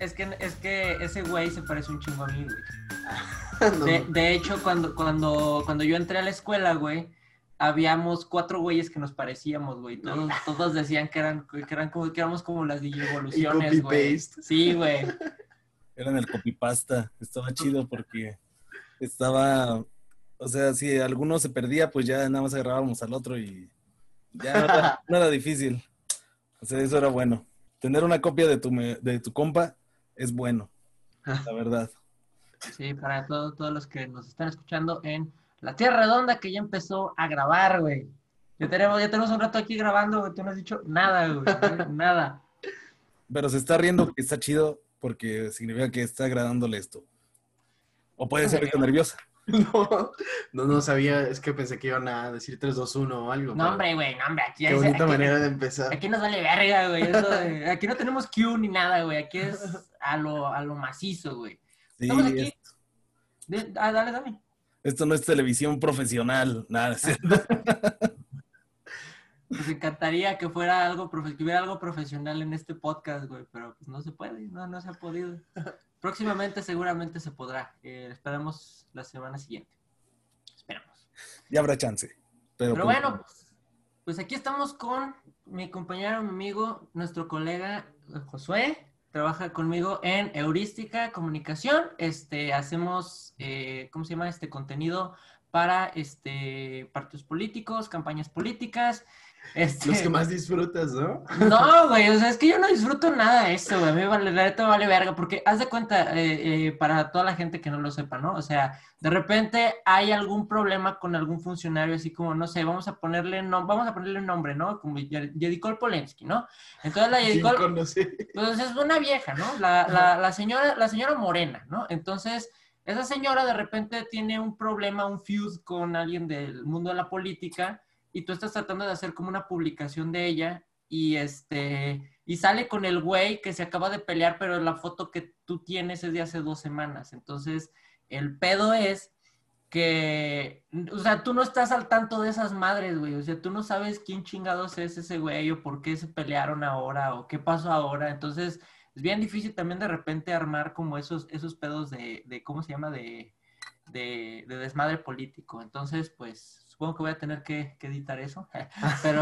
es que, es que ese güey se parece un chingo a mí, güey. de, de, hecho, cuando, cuando, cuando yo entré a la escuela, güey, habíamos cuatro güeyes que nos parecíamos, güey. Todos, todos decían que eran, que eran como, que éramos como las DJ evoluciones, güey. Sí, güey. Eran el copypasta. Estaba chido porque estaba, o sea, si alguno se perdía, pues ya nada más agarrábamos al otro y ya no era, difícil. O sea, eso era bueno. Tener una copia de tu, de tu compa es bueno, la verdad. Sí, para todos, todos los que nos están escuchando en la Tierra Redonda que ya empezó a grabar, güey. Ya tenemos, ya tenemos un rato aquí grabando, güey. Tú no has dicho nada, güey. nada. Pero se está riendo que está chido porque significa que está agradándole esto. O puede ser que nerviosa. No, no, no sabía, es que pensé que iban a decir 3, 2, 1 o algo. No, hombre, güey, no, hombre, aquí Qué bonita manera de empezar. Aquí nos vale verga, güey. aquí no tenemos Q ni nada, güey. Aquí es a lo, a lo macizo, güey. Sí, Estamos aquí. ah, dale, dale. Esto no es televisión profesional, nada. Nos encantaría que fuera algo, que hubiera algo profesional en este podcast, güey, pero pues no se puede, no, no se ha podido. Próximamente seguramente se podrá. Eh, esperamos la semana siguiente. Esperamos. Ya habrá chance. Pero, pero bueno, pues, pues aquí estamos con mi compañero, mi amigo, nuestro colega Josué trabaja conmigo en Heurística Comunicación. Este, hacemos, eh, ¿cómo se llama? Este contenido para este, partidos políticos, campañas políticas. Este... Los que más disfrutas, ¿no? No, güey, o sea, es que yo no disfruto nada de eso, güey. A mí vale, la neta vale verga, porque haz de cuenta, eh, eh, para toda la gente que no lo sepa, ¿no? O sea, de repente hay algún problema con algún funcionario, así como, no sé, vamos a ponerle, no, vamos a ponerle un nombre, ¿no? Como Yedicol Polensky, ¿no? Entonces la Yedicol, pues es una vieja, ¿no? La, la, la, señora, la señora Morena, ¿no? Entonces, esa señora de repente tiene un problema, un feud con alguien del mundo de la política, y tú estás tratando de hacer como una publicación de ella y este y sale con el güey que se acaba de pelear, pero la foto que tú tienes es de hace dos semanas. Entonces, el pedo es que, o sea, tú no estás al tanto de esas madres, güey. O sea, tú no sabes quién chingados es ese güey o por qué se pelearon ahora o qué pasó ahora. Entonces, es bien difícil también de repente armar como esos, esos pedos de, de ¿cómo se llama? De, de, de desmadre político. Entonces, pues, supongo que voy a tener que, editar eso, pero,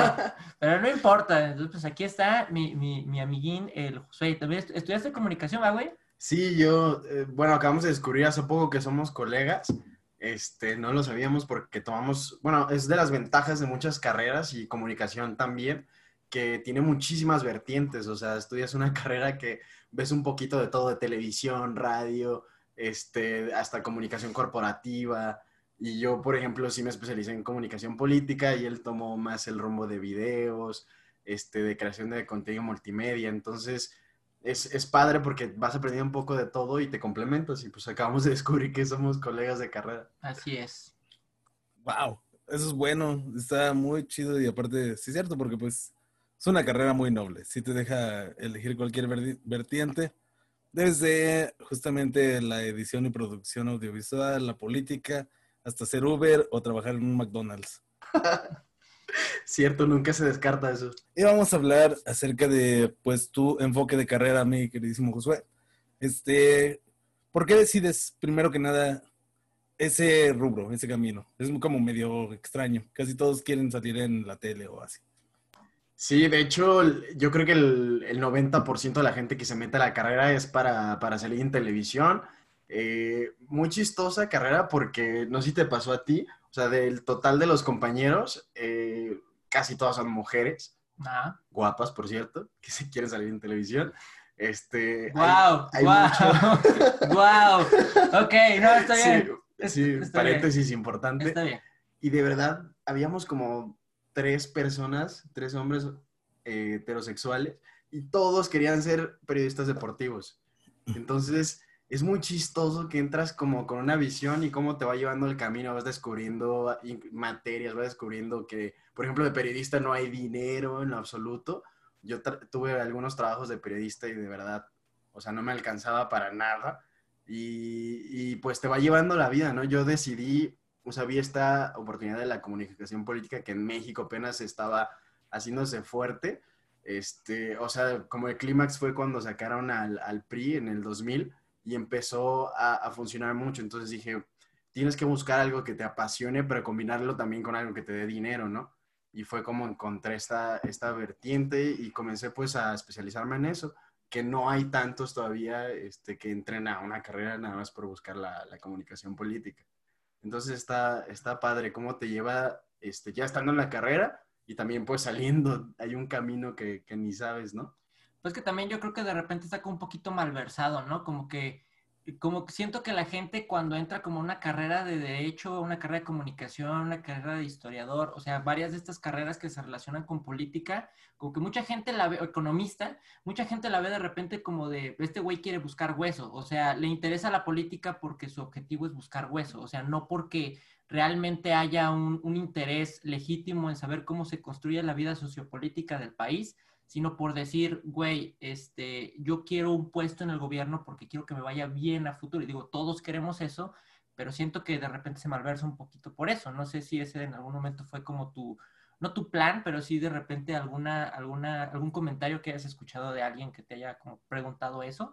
pero no importa. Entonces, pues aquí está mi, mi, mi amiguín, el Josué. ¿También estudiaste comunicación, va, güey? Sí, yo, eh, bueno, acabamos de descubrir hace poco que somos colegas. Este, no lo sabíamos porque tomamos, bueno, es de las ventajas de muchas carreras y comunicación también, que tiene muchísimas vertientes. O sea, estudias una carrera que ves un poquito de todo, de televisión, radio, este, hasta comunicación corporativa, y yo, por ejemplo, sí me especialicé en comunicación política y él tomó más el rumbo de videos, este, de creación de contenido multimedia. Entonces, es, es, padre porque vas aprendiendo un poco de todo y te complementas. Y pues acabamos de descubrir que somos colegas de carrera. Así es. Wow, eso es bueno. Está muy chido y aparte, sí es cierto, porque pues es una carrera muy noble. Sí te deja elegir cualquier vertiente. Desde justamente la edición y producción audiovisual, la política, hasta ser Uber o trabajar en un McDonald's. Cierto, nunca se descarta eso. Y vamos a hablar acerca de, pues, tu enfoque de carrera, mi queridísimo Josué. Este, ¿por qué decides, primero que nada, ese rubro, ese camino? Es como medio extraño. Casi todos quieren salir en la tele o así. Sí, de hecho, yo creo que el, el 90% de la gente que se mete a la carrera es para, para salir en televisión eh, muy chistosa carrera porque no sé si te pasó a ti, o sea, del total de los compañeros, eh, casi todas son mujeres, ah. guapas, por cierto, que se quieren salir en televisión. Este, wow, wow, wow. Ok, no, está bien. Sí, paréntesis importante. Está bien. Y de verdad, habíamos como tres personas, tres hombres eh, heterosexuales, y todos querían ser periodistas deportivos. Entonces, es muy chistoso que entras como con una visión y cómo te va llevando el camino, vas descubriendo materias, vas descubriendo que, por ejemplo, de periodista no hay dinero en lo absoluto. Yo tuve algunos trabajos de periodista y de verdad, o sea, no me alcanzaba para nada. Y, pues te va llevando la vida, ¿no? Yo decidí, o sea, vi esta oportunidad de la comunicación política que en México apenas estaba haciéndose fuerte Este, o sea, como el clímax fue cuando sacaron al, al, PRI en el 2000 y empezó a, funcionar mucho. Entonces dije, tienes que buscar algo que te apasione, pero combinarlo también con algo que te dé dinero, ¿no? Y fue como encontré esta, esta vertiente y comencé pues a especializarme en eso, que no hay tantos todavía este, que entren a una carrera nada más por buscar la, la comunicación política. Entonces está, está padre cómo te lleva, este, ya estando en la carrera, y también pues saliendo hay un camino que, que, ni sabes, ¿no? Pues que también yo creo que de repente está como un poquito malversado, ¿no? Como que, como siento que la gente cuando entra como una carrera de derecho, una carrera de comunicación, una carrera de historiador, o sea, varias de estas carreras que se relacionan con política, como que mucha gente la ve, economista, mucha gente la ve de repente como de, este güey quiere buscar hueso, o sea, le interesa la política porque su objetivo es buscar hueso, o sea, no porque realmente haya un, un, interés legítimo en saber cómo se construye la vida sociopolítica del país, sino por decir, güey, este, yo quiero un puesto en el gobierno porque quiero que me vaya bien a futuro. Y digo, todos queremos eso, pero siento que de repente se malversa un poquito por eso. No sé si ese en algún momento fue como tu, no tu plan, pero sí de repente alguna, alguna, algún comentario que hayas escuchado de alguien que te haya como preguntado eso.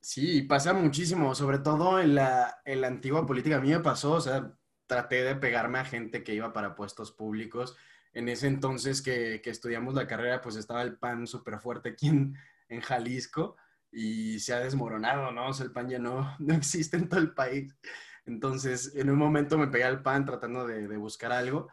Sí, pasa muchísimo, sobre todo en la, en la antigua política. A mí me pasó, o sea, traté de pegarme a gente que iba para puestos públicos. En ese entonces que, que estudiamos la carrera, pues estaba el PAN súper fuerte aquí en, en, Jalisco y se ha desmoronado, ¿no? O sea, el PAN ya no, no existe en todo el país. Entonces, en un momento me pegué al PAN tratando de, de buscar algo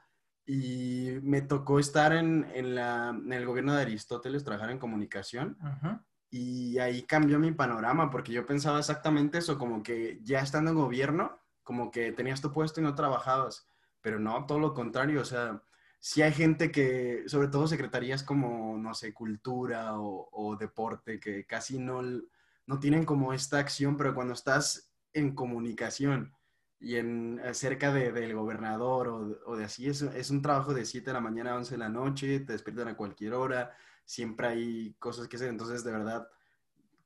y me tocó estar en, en, la, en, el gobierno de Aristóteles, trabajar en comunicación. Uh -huh. Y ahí cambió mi panorama porque yo pensaba exactamente eso, como que ya estando en gobierno, como que tenías tu puesto y no trabajabas, pero no, todo lo contrario, o sea, sí hay gente que, sobre todo secretarías como, no sé, cultura o, deporte, que casi no, no tienen como esta acción, pero cuando estás en comunicación y en cerca de, del gobernador o, o, de así, es, es un trabajo de 7 de la mañana a 11 de la noche, te despiertan a cualquier hora, siempre hay cosas que hacer, entonces de verdad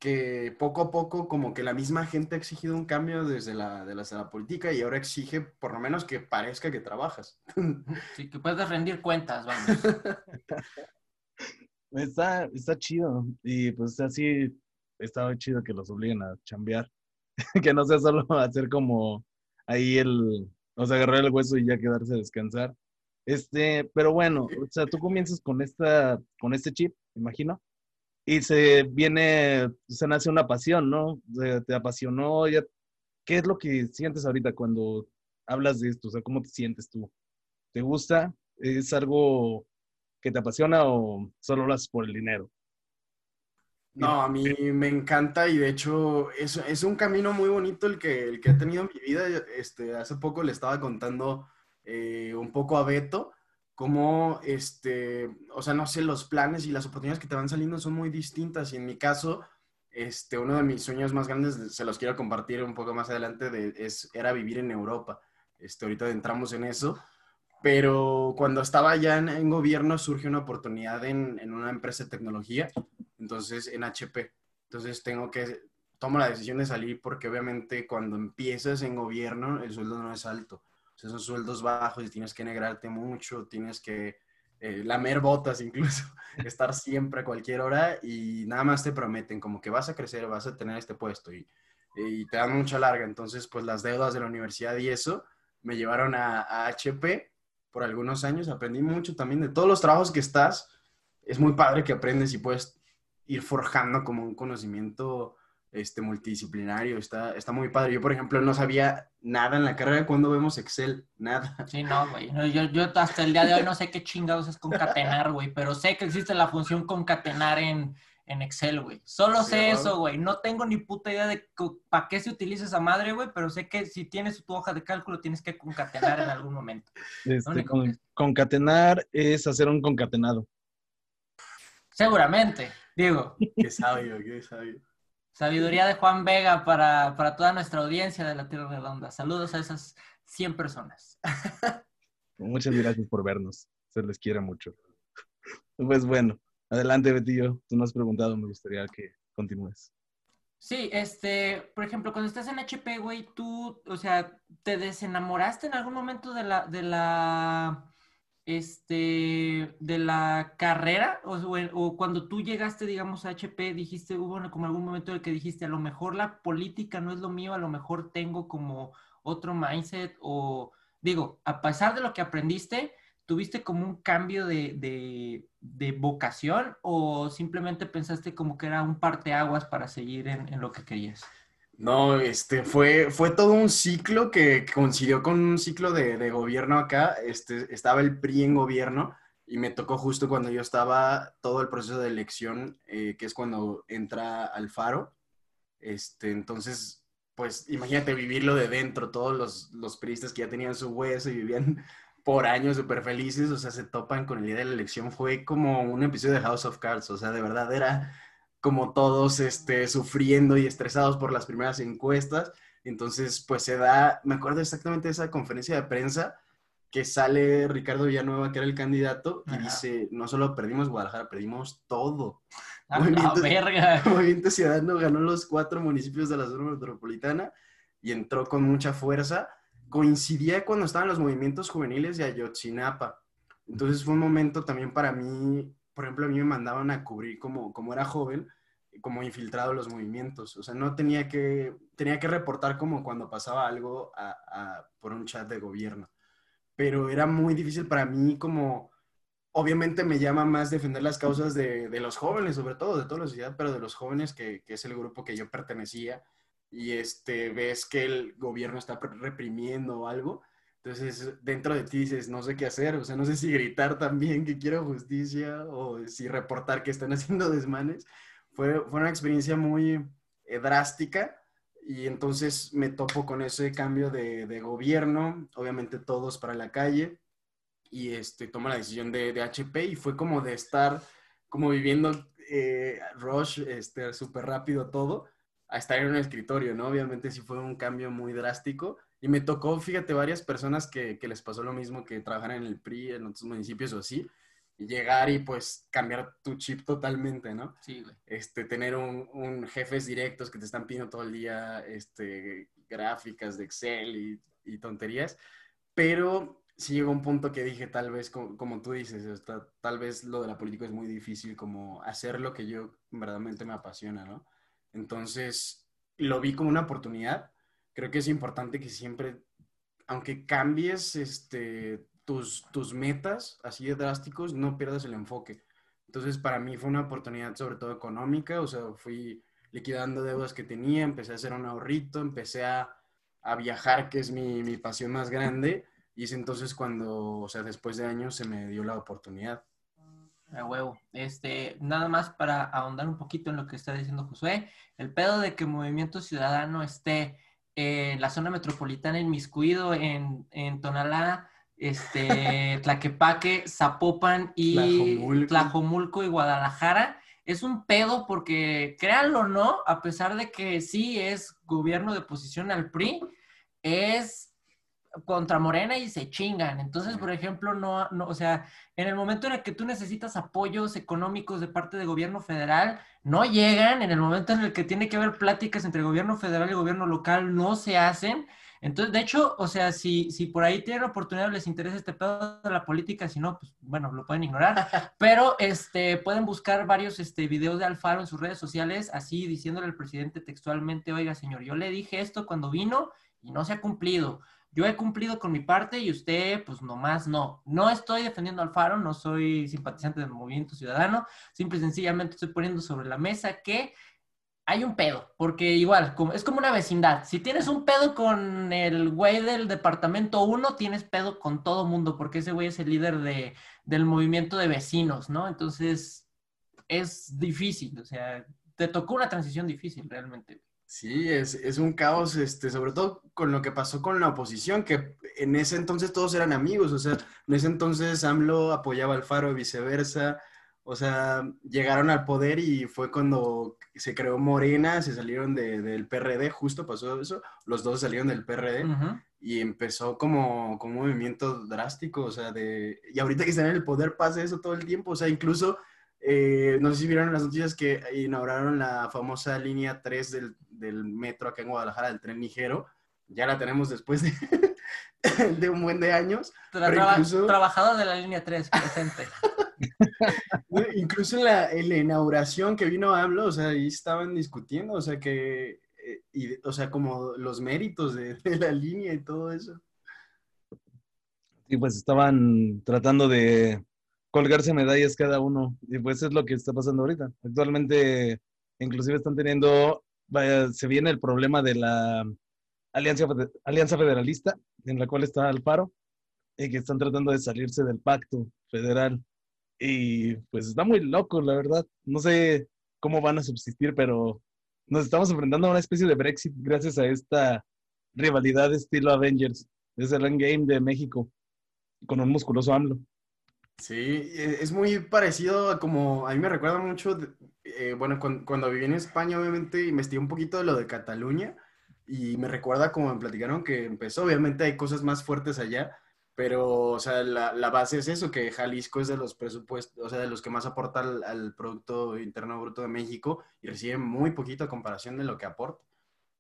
que poco a poco como que la misma gente ha exigido un cambio desde la, de la, de la política y ahora exige por lo menos que parezca que trabajas. Sí, que puedas rendir cuentas, vamos. está, está chido y pues así estaba chido que los obliguen a chambear, que no sea solo hacer como ahí el, o sea, agarrar el hueso y ya quedarse a descansar. Este, pero bueno, o sea, tú comienzas con esta, con este chip, imagino y se viene, se nace una pasión, ¿no? Te apasionó, ya, ¿qué es lo que sientes ahorita cuando hablas de esto? O ¿cómo te sientes tú? ¿Te gusta? ¿Es algo que te apasiona o solo lo haces por el dinero? No, a mí me encanta y de hecho es, es un camino muy bonito el que, el que he tenido en mi vida. Este, hace poco le estaba contando eh, un poco a Beto cómo, este, o sea, no sé, los planes y las oportunidades que te van saliendo son muy distintas. Y en mi caso, este, uno de mis sueños más grandes, se los quiero compartir un poco más adelante, de, es, era vivir en Europa. Este, ahorita entramos en eso. Pero cuando estaba ya en, en gobierno surge una oportunidad en, en, una empresa de tecnología, entonces en HP. Entonces tengo que, tomo la decisión de salir porque obviamente cuando empiezas en gobierno el sueldo no es alto esos sueldos bajos y tienes que negrarte mucho, tienes que eh, lamer botas incluso, estar siempre a cualquier hora y nada más te prometen como que vas a crecer, vas a tener este puesto y, y te dan mucha larga. Entonces, pues las deudas de la universidad y eso me llevaron a, a HP por algunos años, aprendí mucho también de todos los trabajos que estás. Es muy padre que aprendes y puedes ir forjando como un conocimiento este, multidisciplinario, está, está muy padre. Yo, por ejemplo, no sabía nada en la carrera cuando vemos Excel, nada. Sí, no, güey. Yo, yo, hasta el día de hoy no sé qué chingados es concatenar, güey, pero sé que existe la función concatenar en, en Excel, güey. Solo sí, sé eso, güey. No tengo ni puta idea de para qué se utiliza esa madre, güey, pero sé que si tienes tu hoja de cálculo tienes que concatenar en algún momento. Este, con, concatenar es hacer un concatenado. Seguramente, digo. Qué sabio, qué sabio. Sabiduría de Juan Vega para, para, toda nuestra audiencia de la Tierra Redonda. Saludos a esas 100 personas. Muchas gracias por vernos. Se les quiere mucho. Pues bueno, adelante, Betillo. Tú no has preguntado, me gustaría que continúes. Sí, este, por ejemplo, cuando estás en HP, güey, tú, o sea, ¿te desenamoraste en algún momento de la, de la, este, de la carrera? O, cuando tú llegaste, digamos, a HP, dijiste, hubo como algún momento en el que dijiste, a lo mejor la política no es lo mío, a lo mejor tengo como otro mindset o, digo, a pesar de lo que aprendiste, ¿tuviste como un cambio de, de, vocación o simplemente pensaste como que era un parteaguas para seguir en lo que querías? No, este fue, fue todo un ciclo que coincidió con un ciclo de, de, gobierno acá. Este, estaba el PRI en gobierno y me tocó justo cuando yo estaba todo el proceso de elección, eh, que es cuando entra Alfaro. Este, entonces, pues imagínate vivirlo de dentro, todos los, los priistas que ya tenían su hueso y vivían por años súper felices, o sea, se topan con el día de la elección. Fue como un episodio de House of Cards, o sea, de verdad era como todos este, sufriendo y estresados por las primeras encuestas. Entonces, pues se da, me acuerdo exactamente de esa conferencia de prensa que sale Ricardo Villanueva, que era el candidato, y dice, no solo perdimos Guadalajara, perdimos todo. ¡A Movimiento, verga! Movimiento Ciudadano ganó los cuatro municipios de la zona metropolitana y entró con mucha fuerza. Coincidía cuando estaban los movimientos juveniles de Ayotzinapa. Entonces fue un momento también para mí por ejemplo, a mí me mandaban a cubrir como, como era joven, como infiltrado los movimientos. O sea, no tenía que, tenía que reportar como cuando pasaba algo a, por un chat de gobierno. Pero era muy difícil para mí como, obviamente me llama más defender las causas de, de los jóvenes, sobre todo, de toda la sociedad, pero de los jóvenes, que, que es el grupo que yo pertenecía. Y este, ves que el gobierno está reprimiendo algo entonces, dentro de ti dices, no sé qué hacer, o sea, no sé si gritar también que quiero justicia o si reportar que están haciendo desmanes. Fue, fue una experiencia muy eh, drástica y entonces me topo con ese cambio de, de, gobierno, obviamente todos para la calle y este, tomo la decisión de, de HP y fue como de estar como viviendo eh, rush, este, súper rápido todo, a estar en un escritorio, ¿no? Obviamente sí fue un cambio muy drástico y me tocó, fíjate, varias personas que, que, les pasó lo mismo, que trabajan en el PRI, en otros municipios o así, y llegar y pues cambiar tu chip totalmente, ¿no? Sí, güey. Este, tener un, un, jefes directos que te están pidiendo todo el día este, gráficas de Excel y, y tonterías, pero sí llegó un punto que dije, tal vez, como, como tú dices, está, tal vez lo de la política es muy difícil, como hacer lo que yo verdaderamente me apasiona, ¿no? Entonces, lo vi como una oportunidad creo que es importante que siempre, aunque cambies este, tus, tus metas así de drásticos, no pierdas el enfoque. Entonces, para mí fue una oportunidad sobre todo económica, o sea, fui liquidando deudas que tenía, empecé a hacer un ahorrito, empecé a, a viajar, que es mi, mi, pasión más grande, y es entonces cuando, o sea, después de años se me dio la oportunidad. A huevo. Este, nada más para ahondar un poquito en lo que está diciendo Josué, el pedo de que Movimiento Ciudadano esté en la zona metropolitana inmiscuido en, en Tonalá, este, Tlaquepaque, Zapopan y Tlajomulco. y Guadalajara. Es un pedo porque, créanlo o no, a pesar de que sí es gobierno de oposición al PRI, es contra Morena y se chingan. Entonces, por ejemplo, no, no, o sea, en el momento en el que tú necesitas apoyos económicos de parte del gobierno federal, no llegan. En el momento en el que tiene que haber pláticas entre gobierno federal y gobierno local, no se hacen. Entonces, de hecho, o sea, si, si por ahí tienen oportunidad, les interesa este pedo de la política, si no, pues bueno, lo pueden ignorar. Pero este, pueden buscar varios este, videos de Alfaro en sus redes sociales, así diciéndole al presidente textualmente, oiga, señor, yo le dije esto cuando vino y no se ha cumplido yo he cumplido con mi parte y usted, pues nomás no. No estoy defendiendo al Faro, no soy simpatizante del movimiento ciudadano, simple y sencillamente estoy poniendo sobre la mesa que hay un pedo, porque igual, es como una vecindad. Si tienes un pedo con el güey del departamento 1, tienes pedo con todo mundo, porque ese güey es el líder de, del movimiento de vecinos, ¿no? Entonces, es difícil, o sea, te tocó una transición difícil realmente. Sí, es, es, un caos, este, sobre todo con lo que pasó con la oposición, que en ese entonces todos eran amigos, o sea, en ese entonces AMLO apoyaba al Faro y viceversa, o sea, llegaron al poder y fue cuando se creó Morena, se salieron de, del PRD, justo pasó eso, los dos salieron del PRD y empezó como, como un movimiento drástico, o sea, de, y ahorita que están en el poder pasa eso todo el tiempo, o sea, incluso eh, no sé si vieron las noticias que inauguraron la famosa línea 3 del, del, metro acá en Guadalajara, del tren ligero. Ya la tenemos después de... de un buen de años. Tra- pero traba- incluso- Trabajador de la línea 3, presente. Incluso en la, en la inauguración que vino AMLO, o sea, ahí estaban discutiendo, o sea, que, eh, y, o sea, como los méritos de, de la línea y todo eso. Y pues estaban tratando de colgarse medallas cada uno. Y pues es lo que está pasando ahorita. Actualmente, inclusive están teniendo, vaya, se viene el problema de la Alianza, Alianza Federalista, en la cual está Alfaro, y que están tratando de salirse del pacto federal. Y pues está muy loco, la verdad. No sé cómo van a subsistir, pero nos estamos enfrentando a una especie de Brexit gracias a esta rivalidad estilo Avengers. Es el Endgame de México con un musculoso AMLO. Sí, e- es muy parecido a como, a mí me recuerda mucho, eh, bueno, cuan- cuando, viví en España, obviamente, investigué un poquito de lo de Cataluña y me recuerda como me platicaron que empezó, obviamente hay cosas más fuertes allá, pero, o sea, la, la base es eso, que Jalisco es de los presupuestos, o sea, de los que más aporta al, al Producto Interno Bruto de México y recibe muy poquito a comparación de lo que aporta.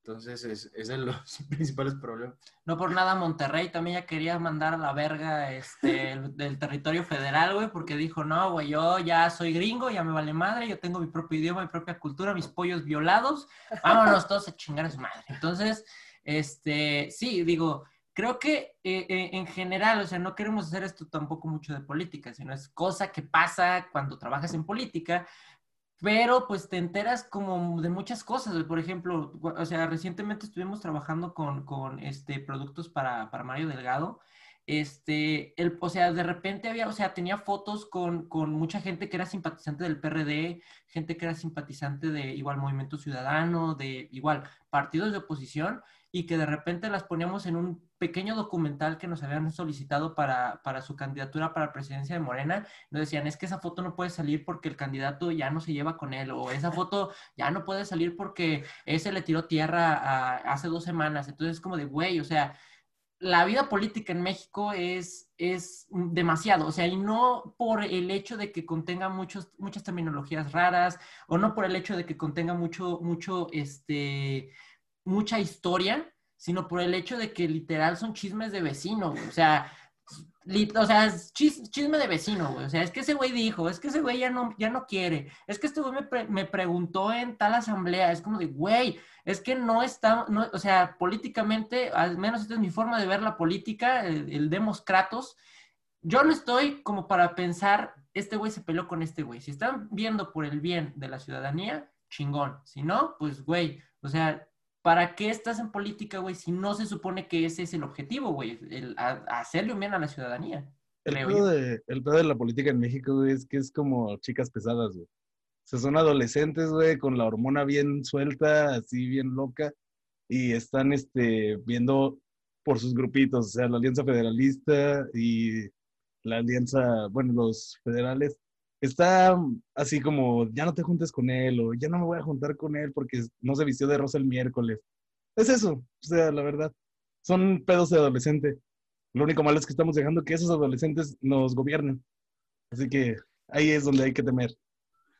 Entonces, es, es de los principales problemas. No por nada Monterrey también ya quería mandar a la verga este, el- del territorio federal, güey, porque dijo, no, güey, yo ya soy gringo, ya me vale madre, yo tengo mi propio idioma, mi propia cultura, mis pollos violados, vámonos todos a chingar a su madre. Entonces, este, sí, digo, creo que eh, eh, en general, o sea, no queremos hacer esto tampoco mucho de política, sino es cosa que pasa cuando trabajas en política, pero pues te enteras como de muchas cosas, por ejemplo, o sea, recientemente estuvimos trabajando con, con este, productos para, para Mario Delgado, este, el, o sea, de repente había, o sea, tenía fotos con, con mucha gente que era simpatizante del PRD, gente que era simpatizante de igual Movimiento Ciudadano, de igual partidos de oposición, y que de repente las poníamos en un pequeño documental que nos habían solicitado para, para su candidatura para la presidencia de Morena, nos decían, es que esa foto no puede salir porque el candidato ya no se lleva con él, o esa foto ya no puede salir porque ese le tiró tierra a- hace dos semanas. Entonces es como de, güey, o sea, la vida política en México es, es demasiado, o sea, y no por el hecho de que contenga muchos, muchas terminologías raras, o no por el hecho de que contenga mucho, mucho, este, mucha historia, sino por el hecho de que literal son chismes de vecino, güey. o sea, o sea, es chis- chisme de vecino, güey. O sea, es que ese güey dijo, es que ese güey ya no, ya no quiere, es que este güey me, pre- me preguntó en tal asamblea, es como de, güey, es que no está, no, o sea, políticamente, al menos esta es mi forma de ver la política, el, el demos Kratos, yo no estoy como para pensar, este güey se peleó con este güey. Si están viendo por el bien de la ciudadanía, chingón. Si no, pues, güey, o sea, ¿para qué estás en política, güey, si no se supone que ese es el objetivo, güey, el, a- hacerle un bien a la ciudadanía? El creo pedo, de, el pedo de la política en México, güey, es que es como chicas pesadas, güey. O sea, son adolescentes, güey, con la hormona bien suelta, así bien loca, y están, este, viendo por sus grupitos, o sea, la Alianza Federalista y la Alianza, bueno, los federales. Está así como, ya no te juntes con él, o ya no me voy a juntar con él porque no se vistió de rosa el miércoles. Es eso, o sea, la verdad. Son pedos de adolescente. Lo único malo es que estamos dejando que esos adolescentes nos gobiernen. Así que ahí es donde hay que temer.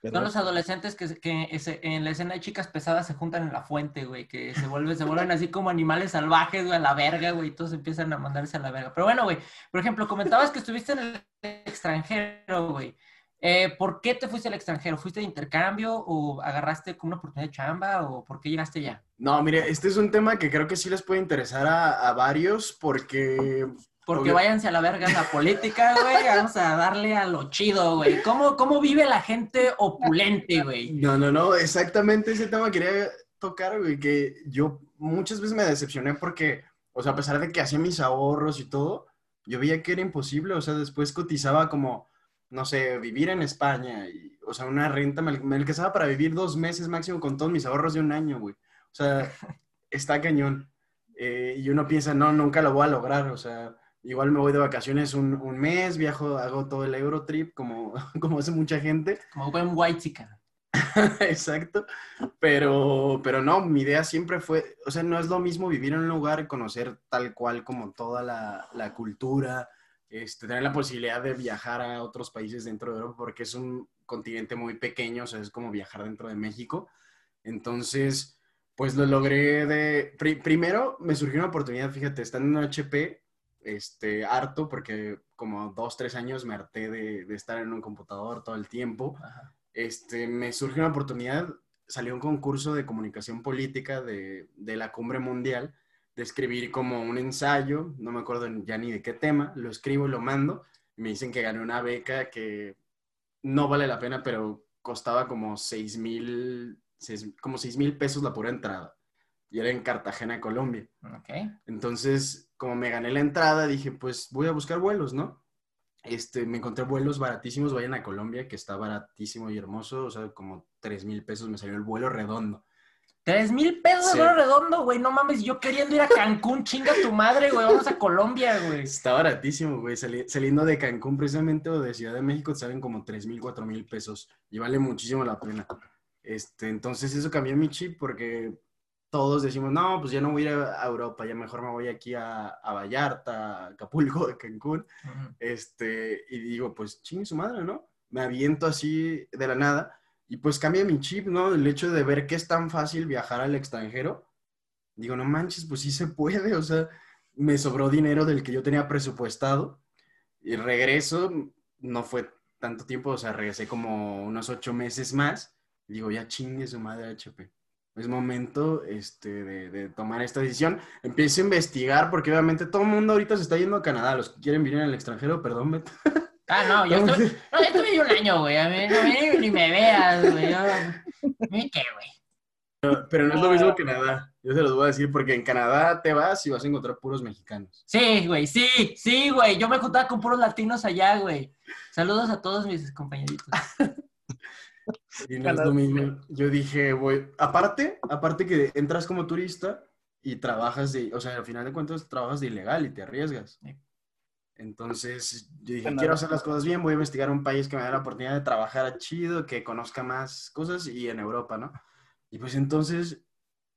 Pero- Son los adolescentes que, que en la escena de chicas pesadas se juntan en la fuente, güey, que se vuelven, se vuelven así como animales salvajes, güey, a la verga, güey, y todos empiezan a mandarse a la verga. Pero bueno, güey, por ejemplo, comentabas que estuviste en el extranjero, güey. Eh, ¿Por qué te fuiste al extranjero? ¿Fuiste de intercambio o agarraste con una oportunidad de chamba o por qué llegaste allá? No, mire, este es un tema que creo que sí les puede interesar a, a varios porque Porque Obvio. váyanse a la verga la política, güey. Vamos a darle a lo chido, güey. ¿Cómo, ¿Cómo vive la gente opulente, güey? No, no, no, exactamente ese tema quería tocar, güey, que yo muchas veces me decepcioné porque, o sea, a pesar de que hacía mis ahorros y todo, yo veía que era imposible, o sea, después cotizaba como, no sé, vivir en España, y, o sea, una renta, me, me alcanzaba para vivir dos meses máximo con todos mis ahorros de un año, güey. O sea, está cañón. Eh, y uno piensa, no, nunca lo voy a lograr, o sea, igual me voy de vacaciones un, un mes, viajo, hago todo el Eurotrip, como, como hace mucha gente. Como buen white chica. Exacto, pero, pero no, mi idea siempre fue, o sea, no es lo mismo vivir en un lugar conocer tal cual como toda la, la cultura, este, tener la posibilidad de viajar a otros países dentro de Europa, porque es un continente muy pequeño, o sea, es como viajar dentro de México. Entonces, pues lo logré de... pri- primero me surgió una oportunidad, fíjate, estando en HP, este, harto porque como dos, tres años me harté de, de estar en un computador todo el tiempo. Ajá. Este, me surge una oportunidad, salió un concurso de comunicación política de, de la Cumbre Mundial, de escribir como un ensayo, no me acuerdo ya ni de qué tema, lo escribo, lo mando, me dicen que gané una beca que no vale la pena, pero costaba como seis mil, seis- como seis mil pesos la pura entrada. Y era en Cartagena, Colombia. Ok. Entonces, como me gané la entrada, dije, pues voy a buscar vuelos, ¿no? Este, me encontré vuelos baratísimos, vayan a Colombia, que está baratísimo y hermoso, o sea, como tres mil pesos me salió el vuelo redondo. Tres mil pesos Sí. de vuelo redondo, güey. No mames, yo queriendo ir a Cancún, chinga tu madre, güey. Vamos a Colombia, güey. Está baratísimo, güey, sali- saliendo de Cancún precisamente o de Ciudad de México, te salen como tres mil, cuatro mil pesos y vale muchísimo la pena. Este, entonces eso cambió mi chip porque todos decimos, no, pues ya no voy a ir a Europa, ya mejor me voy aquí a, a Vallarta, a Acapulco, a Cancún. Este, y digo, pues chingue su madre, ¿no? Me aviento así de la nada y pues cambia mi chip, ¿no? El hecho de ver que es tan fácil viajar al extranjero. Digo, no manches, pues sí se puede, o sea, me sobró dinero del que yo tenía presupuestado y regreso, no fue tanto tiempo, o sea, regresé como unos ocho meses más. Digo, ya chingue su madre HP. Es momento este, de, tomar esta decisión. Empiezo a investigar porque obviamente todo el mundo ahorita se está yendo a Canadá. Los que quieren venir al extranjero, perdón, Beto. Ah, no, yo estuve, no, yo estuve un año, güey. A mí, no, mí ni, me veas, güey. Yo, ¿a mí qué, güey? Pero no es lo mismo que Canadá. Yo se los voy a decir porque en Canadá te vas y vas a encontrar puros mexicanos. Sí, güey, sí, sí, güey. Yo me juntaba con puros latinos allá, güey. Saludos a todos mis compañeritos. Y no es lo mismo. Yo dije, voy. Aparte, aparte que entras como turista y trabajas de. O sea, al final de cuentas, trabajas de ilegal y te arriesgas. Sí. Entonces, yo dije, quiero hacer las cosas bien, voy a investigar un país que me dé la oportunidad de trabajar chido, que conozca más cosas y en Europa, ¿no? Y pues entonces,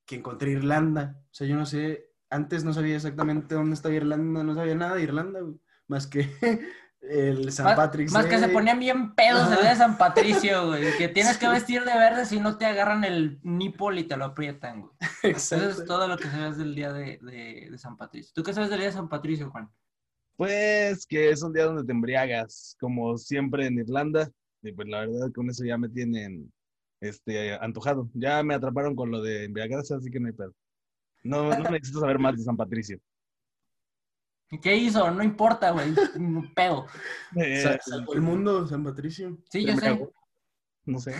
que encontré Irlanda. O sea, yo no sé, antes no sabía exactamente dónde estaba Irlanda, no sabía nada de Irlanda, más que el San Más, Patrick's más que se ponían bien pedos el de San Patricio, güey. Que tienes que vestir de verde si no te agarran el nipple y te lo aprietan, güey. Eso Exacto. es todo lo que sabes del día de, de- de San Patricio. ¿Tú qué sabes del día de San Patricio, Juan? Pues que es un día donde te embriagas, como siempre en Irlanda. Y pues la verdad con eso ya me tienen este, antojado. Ya me atraparon con lo de embriagarse, así que no hay pedo. No, no necesito saber más de San Patricio. ¿Y ¿Qué hizo? No importa, güey. Un pedo. Eh, Sa- el mundo, San Patricio. Sí, yo sé. No sé.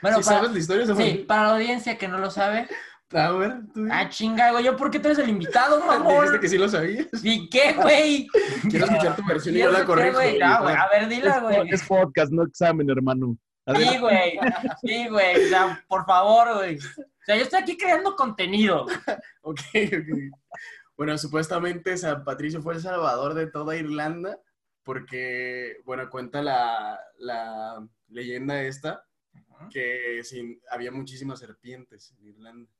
Bueno, ¿Sí para, sabes la historia sí, para la audiencia que no lo sabe. A ver, tú Ah, chinga, güey. ¿Yo por qué tú eres el invitado, mamón? dijiste que sí lo sabías. ¿Y qué, güey? Quiero escuchar tu versión y ¿Y yo la qué, corrijo. güey? No, güey. A ver, dila, Es, güey. es podcast, no examen, hermano. Sí, güey. Sí, güey. O sea, por favor, güey. O sea, yo estoy aquí creando contenido. Ok, ok. Bueno, supuestamente San Patricio fue el salvador de toda Irlanda porque, bueno, cuenta la, la leyenda esta que sin- había muchísimas serpientes en Irlanda.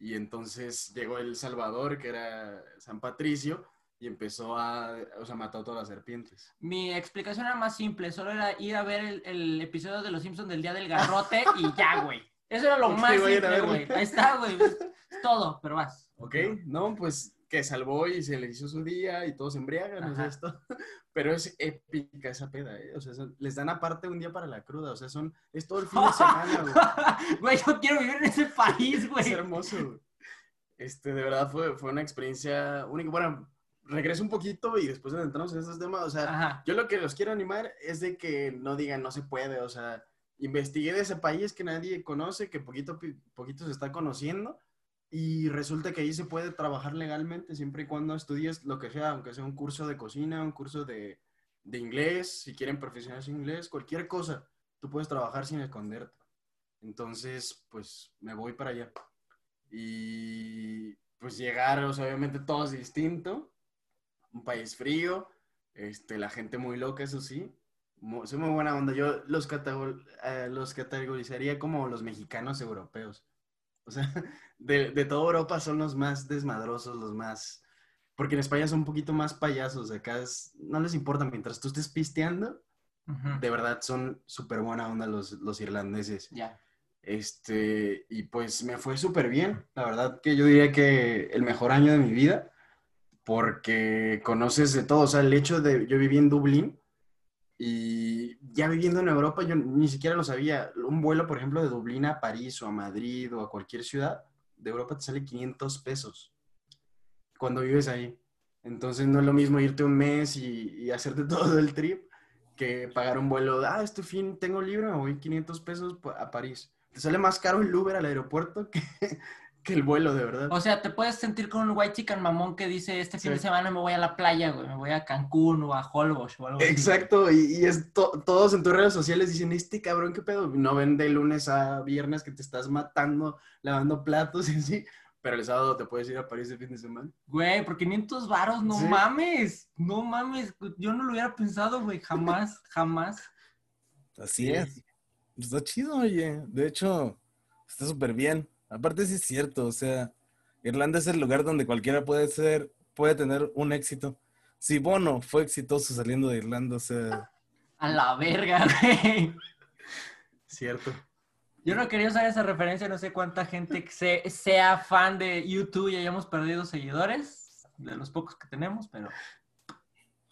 Y entonces llegó el Salvador, que era San Patricio, y empezó a, o sea, mató a todas las serpientes. Mi explicación era más simple. Solo era ir a ver el, el episodio de Los Simpsons del Día del Garrote y ya, güey. Eso era lo más simple, güey. Ahí está, güey. Es todo, pero vas. ¿Ok? No, pues que salvó y se le hizo su día y todos se embriagan, o sea, Ajá. esto. Pero es épica esa peda, ¿eh? O sea, son- les dan aparte un día para la cruda, o sea, son, es todo el fin de semana, güey. Güey, yo quiero vivir en ese país, Es güey. hermoso, güey. Este, de verdad fue, fue una experiencia única. Bueno, regreso un poquito y después entramos en esos temas, o sea, Ajá. yo lo que los quiero animar es de que no digan no se puede, o sea, investigué de ese país que nadie conoce, que poquito, poquito se está conociendo y resulta que ahí se puede trabajar legalmente siempre y cuando estudies lo que sea, aunque sea un curso de cocina, un curso de, de inglés, si quieren perfeccionarse inglés, cualquier cosa, tú puedes trabajar sin esconderte. Entonces, pues me voy para allá. Y pues llegar, o sea, obviamente todo es distinto, un país frío, este, la gente muy loca, eso sí. Mu- Soy muy buena onda. Yo los, eh, los categorizaría como los mexicanos europeos. O sea, de, de toda Europa son los más desmadrosos, los más... Porque en España son un poquito más payasos. Acá es- no les importa mientras tú estés pisteando. De verdad son súper buena onda los, los irlandeses. Ya. Este, y pues me fue súper bien. La verdad que yo diría que el mejor año de mi vida. porque conoces de todo. O sea, el hecho de, yo viví en Dublín y ya viviendo en Europa, yo ni siquiera lo sabía. Un vuelo, por ejemplo, de Dublín a París o a Madrid o a cualquier ciudad de Europa te sale 500 pesos cuando vives ahí. Entonces no es lo mismo irte un mes y, y hacerte todo el trip que pagar un vuelo. Ah, este fin tengo libre, me voy 500 pesos a París. Te sale más caro el Uber al aeropuerto que, que el vuelo, de verdad. O sea, te puedes sentir con un white chicken mamón que dice, este fin de semana me voy a la playa, güey, me voy a Cancún o a Holbox o algo Exacto, y, y, es todos en tus redes sociales dicen, este cabrón, ¿qué pedo? No ven de lunes a viernes que te estás matando, lavando platos y así. Pero el sábado te puedes ir a París el fin de semana. Güey, por 500 varos, no mames. No mames. Yo no lo hubiera pensado, güey. Jamás, jamás. Así es. Está chido, oye. De hecho, está súper bien. Aparte sí es cierto, o sea, Irlanda es el lugar donde cualquiera puede ser, puede tener un éxito. Si Bono fue exitoso saliendo de Irlanda, o sea... A la verga, güey. Cierto. Yo no quería usar esa referencia, no sé cuánta gente sea fan de YouTube y hayamos perdido seguidores, de los pocos que tenemos, pero,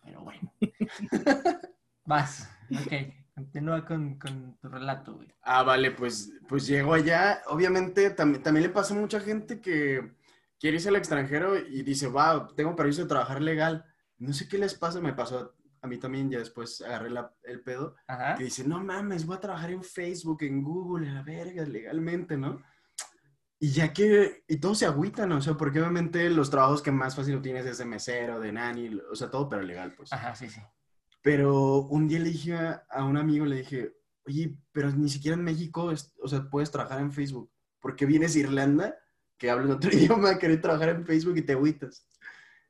pero bueno. Vas, ok. Continúa con, tu relato, güey. Ah, vale, pues, pues llego allá. Obviamente también, también le pasa a mucha gente que quiere irse al extranjero y dice, wow, tengo permiso de trabajar legal. No sé qué les pasa, me pasó a mí también, ya después agarré el pedo, que dice, no mames, voy a trabajar en Facebook, en Google, en la verga, legalmente, ¿no? Y ya que, y todos se agüitan, o sea, porque obviamente los trabajos que más fácil tienes es de mesero, de nani, o sea, todo pero legal, pues. Ajá, sí, sí. Pero un día le dije a, un amigo, le dije, oye, pero ni siquiera en México, o sea, puedes trabajar en Facebook. porque vienes a Irlanda, que hablan otro idioma, querer trabajar en Facebook y te agüitas?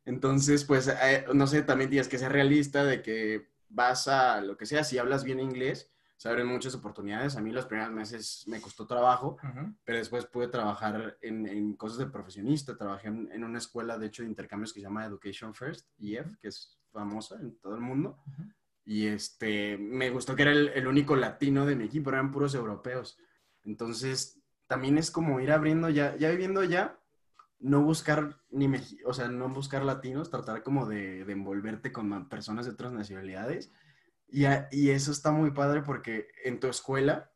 Entonces, pues, eh, no sé, también tienes que ser realista de que vas a lo que sea, si hablas bien inglés, se abren muchas oportunidades. A mí los primeros meses me costó trabajo, pero después pude trabajar en, cosas de profesionista. Trabajé en, una escuela, de hecho, de intercambios que se llama Education First, EF, que es famosa en todo el mundo. Y este, me gustó que era el, único latino de mi equipo, eran puros europeos. Entonces, también es como ir abriendo ya, ya viviendo ya, no buscar ni o sea, no buscar latinos, tratar como de, de envolverte con personas de otras nacionalidades. Y, y, eso está muy padre porque en tu escuela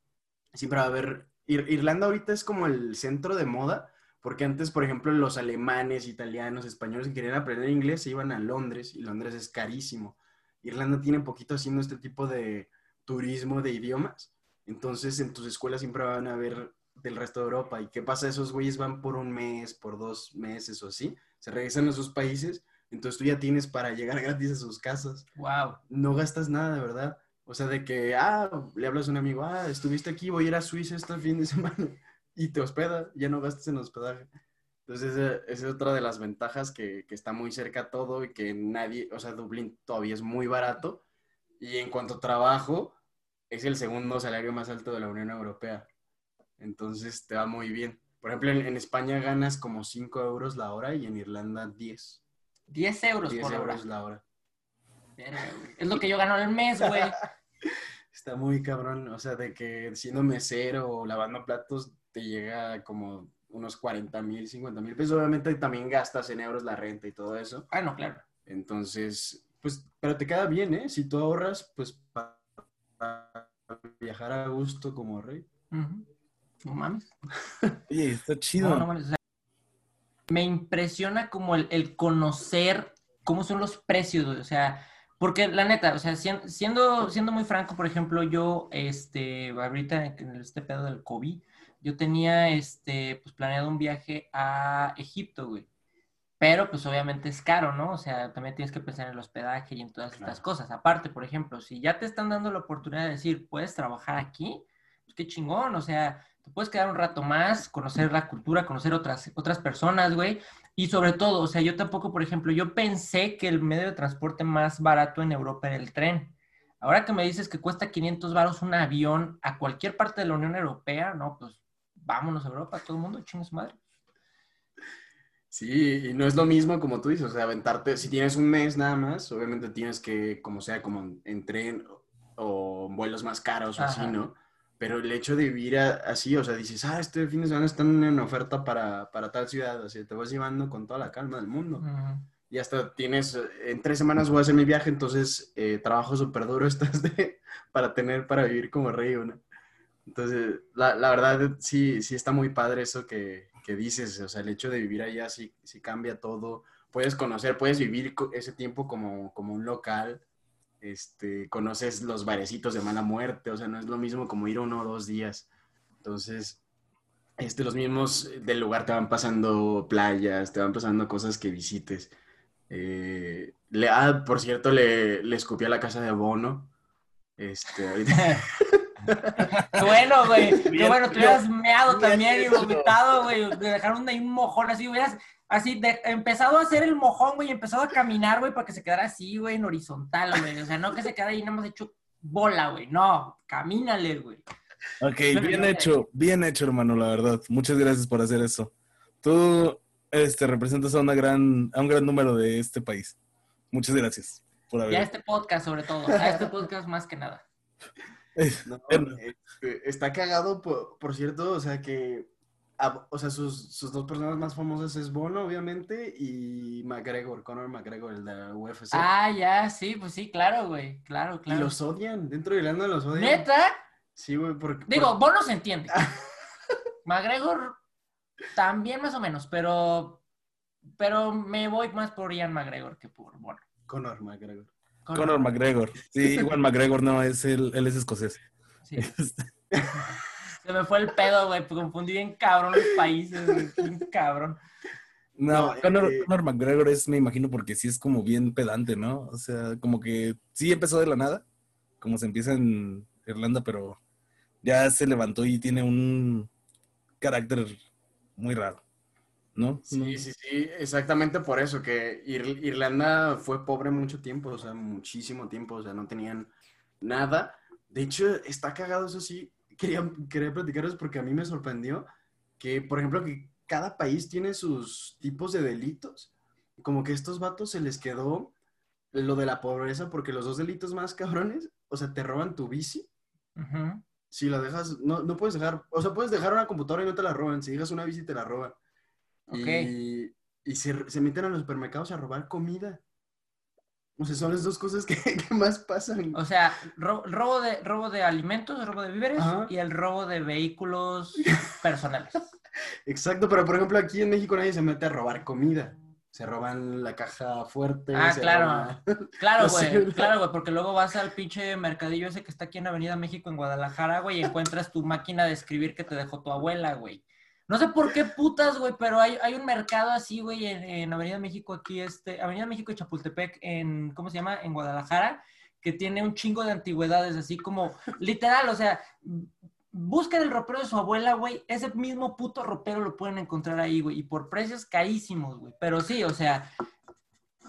siempre va a haber, Irlanda ahorita es como el centro de moda, porque antes, por ejemplo, los alemanes, italianos, españoles que querían aprender inglés se iban a Londres y Londres es carísimo. Irlanda tiene poquito haciendo este tipo de turismo de idiomas. Entonces, en tus escuelas siempre van a ver del resto de Europa. ¿Y qué pasa? Esos güeyes van por un mes, por dos meses o así. Se regresan a sus países. Entonces tú ya tienes para llegar gratis a sus casas. Wow. No gastas nada, de verdad. O sea, de que, ah, le hablas a un amigo, ah, estuviste aquí, voy a ir a Suiza este fin de semana y te hospeda, ya no gastas en hospedaje. Entonces, esa, es otra de las ventajas que, que, está muy cerca todo y que nadie, o sea, Dublín todavía es muy barato. Y en cuanto a trabajo, es el segundo salario más alto de la Unión Europea. Entonces, te va muy bien. Por ejemplo, en, España ganas como 5 euros la hora y en Irlanda 10. 10 euros 10 por euros la hora. Es lo que yo gano el mes, güey. Está muy cabrón. O sea, de que siendo mesero o lavando platos, te llega como unos 40 mil, 50 mil pesos. Obviamente también gastas en euros la renta y todo eso. Ah, no, claro. Entonces, pues, pero te queda bien, ¿eh? Si tú ahorras, pues, para, viajar a gusto como rey. No mames. Oye, está chido. Me impresiona como el, conocer cómo son los precios, o sea, porque la neta, o sea, siendo, siendo muy franco, por ejemplo, yo, este, ahorita en este pedo del COVID, yo tenía, este, pues planeado un viaje a Egipto, güey. Pero, pues obviamente es caro, ¿no? O sea, también tienes que pensar en el hospedaje y en todas estas cosas. Aparte, por ejemplo, si ya te están dando la oportunidad de decir, puedes trabajar aquí, pues qué chingón, o sea, te puedes quedar un rato más, conocer la cultura, conocer otras, otras personas, güey. Y sobre todo, o sea, yo tampoco, por ejemplo, yo pensé que el medio de transporte más barato en Europa era el tren. Ahora que me dices que cuesta 500 varos un avión a cualquier parte de la Unión Europea, no, pues vámonos a Europa, todo el mundo, chingue madre. Sí, y no es lo mismo como tú dices, o sea, aventarte, si tienes un mes nada más, obviamente tienes que, como sea, como en tren o, vuelos más caros o así, ¿no? Pero el hecho de vivir así, o sea, dices, ah, este fin de semana están en oferta para, para tal ciudad, así te vas llevando con toda la calma del mundo. y hasta tienes, en tres semanas voy a hacer mi viaje, entonces eh, trabajo súper duro estás de, para tener, para vivir como rey, ¿no? Entonces, la, la, verdad, sí, sí está muy padre eso que, que, dices, o sea, el hecho de vivir allá sí, sí cambia todo, puedes conocer, puedes vivir ese tiempo como, como un local, este, conoces los barecitos de mala muerte, o sea, no es lo mismo como ir uno o dos días. Entonces, este, los mismos del lugar te van pasando playas, te van pasando cosas que visites. Eh, le, ah, por cierto, le, le escupí a la casa de Bono. Este, bueno, güey. Qué bueno, te hubieras meado también y vomitado, güey. Dejaron ahí un mojón así, hubieras así de, empezado a hacer el mojón, güey, empezado a caminar, güey, para que se quedara así, güey, en horizontal, güey. O sea, no que se quedara ahí nada más hecho bola, güey. No, camínale, güey. Ok, bien hecho, bien hecho, hermano, la verdad. Muchas gracias por hacer eso. Tú este, representas a, una gran, a un gran número de este país. Muchas gracias por haber. Y a este podcast, sobre todo. A este podcast más que nada. Este, está cagado, por, cierto, o sea que. o sea, sus, sus, dos personas más famosas es Bono, obviamente, y McGregor, Conor McGregor, el de la UFC. Ah, ya, sí, pues sí, claro, güey. Claro, claro. Y los odian, dentro de Irlanda los odian. ¿Neta? Sí, güey, porque. Digo, Bono se entiende. McGregor también más o menos, pero, pero me voy más por Ian McGregor que por Bono. Conor McGregor. Conor, McGregor. Sí, igual McGregor no, es el, él es escocés. Sí. Este. Se me fue el pedo, güey, confundí bien cabrón los países, bien cabrón. No, Conor, eh, Conor, McGregor es, me imagino, porque sí es como bien pedante, ¿no? O sea, como que sí empezó de la nada, como se empieza en Irlanda, pero ya se levantó y tiene un carácter muy raro, ¿no? Sí, sí, sí, exactamente por eso, que Irlanda fue pobre mucho tiempo, o sea, muchísimo tiempo, o sea, no tenían nada. De hecho, está cagado eso sí. Quería, quería platicaros porque a mí me sorprendió que, por ejemplo, que cada país tiene sus tipos de delitos. Como que a estos vatos se les quedó lo de la pobreza porque los dos delitos más cabrones, o sea, te roban tu bici. Si la dejas, no, no puedes dejar, o sea, puedes dejar una computadora y no te la roban. Si dejas una bici, te la roban. Y, y se, se, meten a los supermercados a robar comida. O sea, son las dos cosas que, más pasan. O sea, robo, de, robo de alimentos, robo de víveres y el robo de vehículos personales. Exacto, pero por ejemplo aquí en México nadie se mete a robar comida se roban la caja fuerte. Ah, claro. Claro, güey. claro, güey, porque luego vas al pinche mercadillo ese que está aquí en Avenida México, en Guadalajara, güey, y encuentras tu máquina de escribir que te dejó tu abuela, güey. No sé por qué putas, güey, pero hay, hay un mercado así, güey, en, Avenida México, aquí, este, Avenida México y Chapultepec, en, ¿cómo se llama? En Guadalajara, que tiene un chingo de antigüedades, así como, literal, o sea, busquen el ropero de su abuela, güey. Ese mismo puto ropero lo pueden encontrar ahí, güey. Y por precios carísimos, güey. Pero sí, o sea,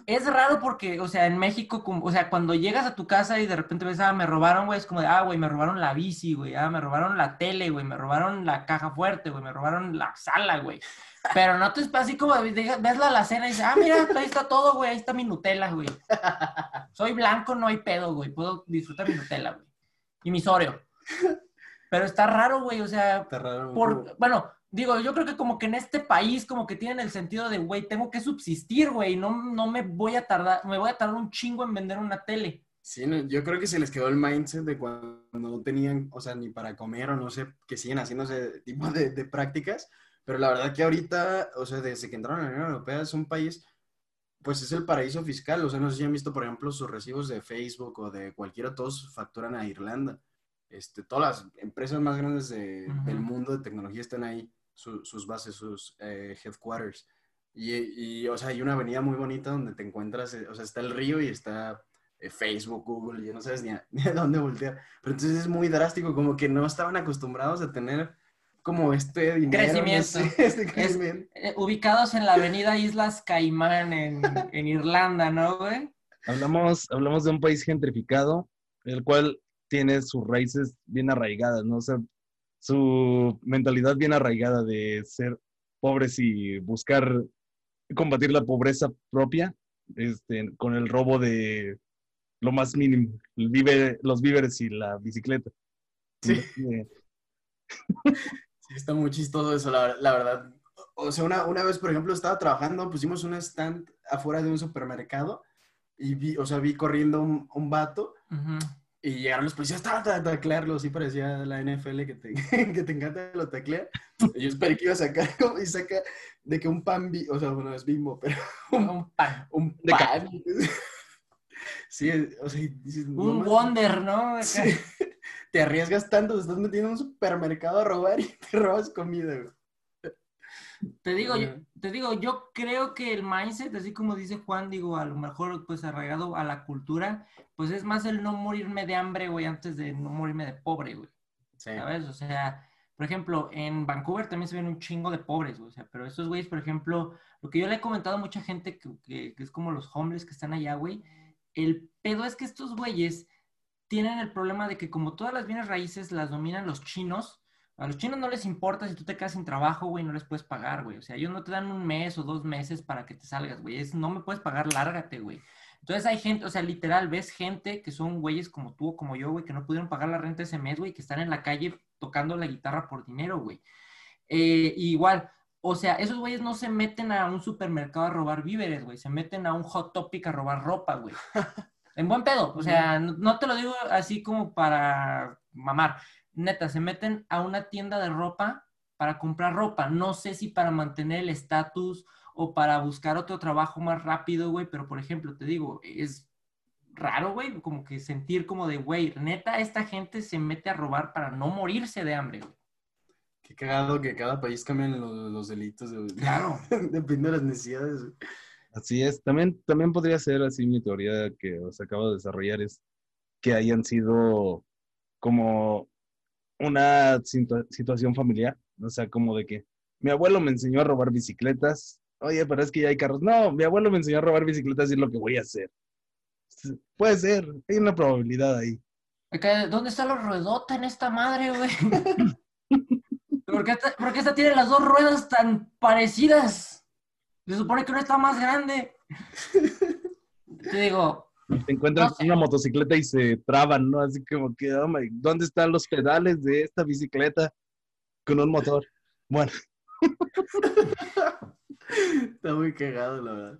es raro porque, o sea, en México, o sea, cuando llegas a tu casa y de repente ves, ah, me robaron, güey, es como de, ah, güey, me robaron la bici, güey. Ah, me robaron la tele, güey. Me robaron la caja fuerte, güey. Me robaron la sala, güey. Pero no te así como ves la alacena y dices, ah, mira, ahí está todo, güey. Ahí está mi Nutella, güey. Soy blanco, no hay pedo, güey. Puedo disfrutar mi Nutella, güey. Y mi Oreo. Pero está raro, güey, o sea, está raro, por, bueno, digo, yo creo que como que en este país como que tienen el sentido de, güey, tengo que subsistir, güey, no, no me voy a tardar, me voy a tardar un chingo en vender una tele. Sí, yo creo que se les quedó el mindset de cuando no tenían, o sea, ni para comer o no sé, que siguen haciendo ese tipo de, de prácticas, pero la verdad que ahorita, o sea, desde que entraron a la Unión Europea es un país, pues es el paraíso fiscal, o sea, no sé si han visto, por ejemplo, sus recibos de Facebook o de cualquiera, todos facturan a Irlanda. Este, todas las empresas más grandes del mundo de tecnología están ahí, sus bases, sus eh, headquarters. Y, o sea, hay una avenida muy bonita donde te encuentras, eh, o sea, está el río y está eh, Facebook, Google, y no sabes ni a, dónde voltear. Pero entonces es muy drástico, como que no estaban acostumbrados a tener como este dinero. Crecimiento. este ubicados en la avenida Islas Caimán en, en Irlanda, ¿no, güey? Hablamos, hablamos de un país gentrificado, el cual tiene sus raíces bien arraigadas, ¿no? O sea, su mentalidad bien arraigada de ser pobres y buscar combatir la pobreza propia este, con el robo de lo más mínimo, los víveres y la bicicleta. Sí. sí, está muy chistoso eso, la, verdad. o sea, una, una vez, por ejemplo, estaba trabajando, pusimos un stand afuera de un supermercado y vi, o sea, vi corriendo un, un vato. Y llegaron los policías a taclearlo, sí parecía la NFL que te, que te encanta lo taclea. Y yo esperé que iba a sacar, como- y saca de que un pan, o sea, bueno, es bimbo, pero Un pan. un De pan. Sí, o sea, dices, no Un mames, wonder, ¿no? Sí. Te arriesgas tanto, te estás metiendo en un supermercado a robar y te robas comida, güey. Te digo, yo, te digo, yo creo que el mindset, así como dice Juan, digo, a lo mejor pues arraigado a la cultura, pues es más el no morirme de hambre, güey, antes de no morirme de pobre, güey. Sí. ¿Sabes? O sea, por ejemplo, en Vancouver también se ven un chingo de pobres, güey. O sea, pero estos güeyes, por ejemplo, lo que yo le he comentado a mucha gente que, que- que es como los homeless que están allá, güey. El pedo es que estos güeyes tienen el problema de que como todas las bienes raíces las dominan los chinos, a los chinos no les importa si tú te quedas sin trabajo, güey, no les puedes pagar, güey. O sea, ellos no te dan un mes o dos meses para que te salgas, güey. Es, no me puedes pagar, lárgate, güey. Entonces hay gente, o sea, literal, ves gente que son güeyes como tú o como yo, güey, que no pudieron pagar la renta ese mes, güey, que están en la calle tocando la guitarra por dinero, güey. Eh, igual, o sea, esos güeyes no se meten a un supermercado a robar víveres, güey, se meten a un hot topic a robar ropa, güey. En buen pedo, o sea, no, no te lo digo así como para mamar. Neta, se meten a una tienda de ropa para comprar ropa. No sé si para mantener el estatus o para buscar otro trabajo más rápido, güey, pero por ejemplo, te digo, es raro, güey, como que sentir como de, güey, neta, esta gente se mete a robar para no morirse de hambre, güey. Qué cagado que cada país cambian los, los delitos. güey. Claro. Depende de las necesidades. güey. Así es, también, también podría ser así mi teoría que os acabo de desarrollar, es que hayan sido como una situa- situación familiar, o sea, como de que mi abuelo me enseñó a robar bicicletas, oye, pero es que ya hay carros, no, mi abuelo me enseñó a robar bicicletas y es lo que voy a hacer. Puede ser, hay una probabilidad ahí. ¿Dónde está la ruedota en esta madre, güey? ¿Por qué, esta, por qué esta tiene las dos ruedas tan parecidas? Se supone que una está más grande. Te digo, Te encuentras No sé. una motocicleta y se traban, ¿no? Así como que, oh my, ¿dónde están los pedales de esta bicicleta con un motor? Bueno, Está muy cagado, la verdad.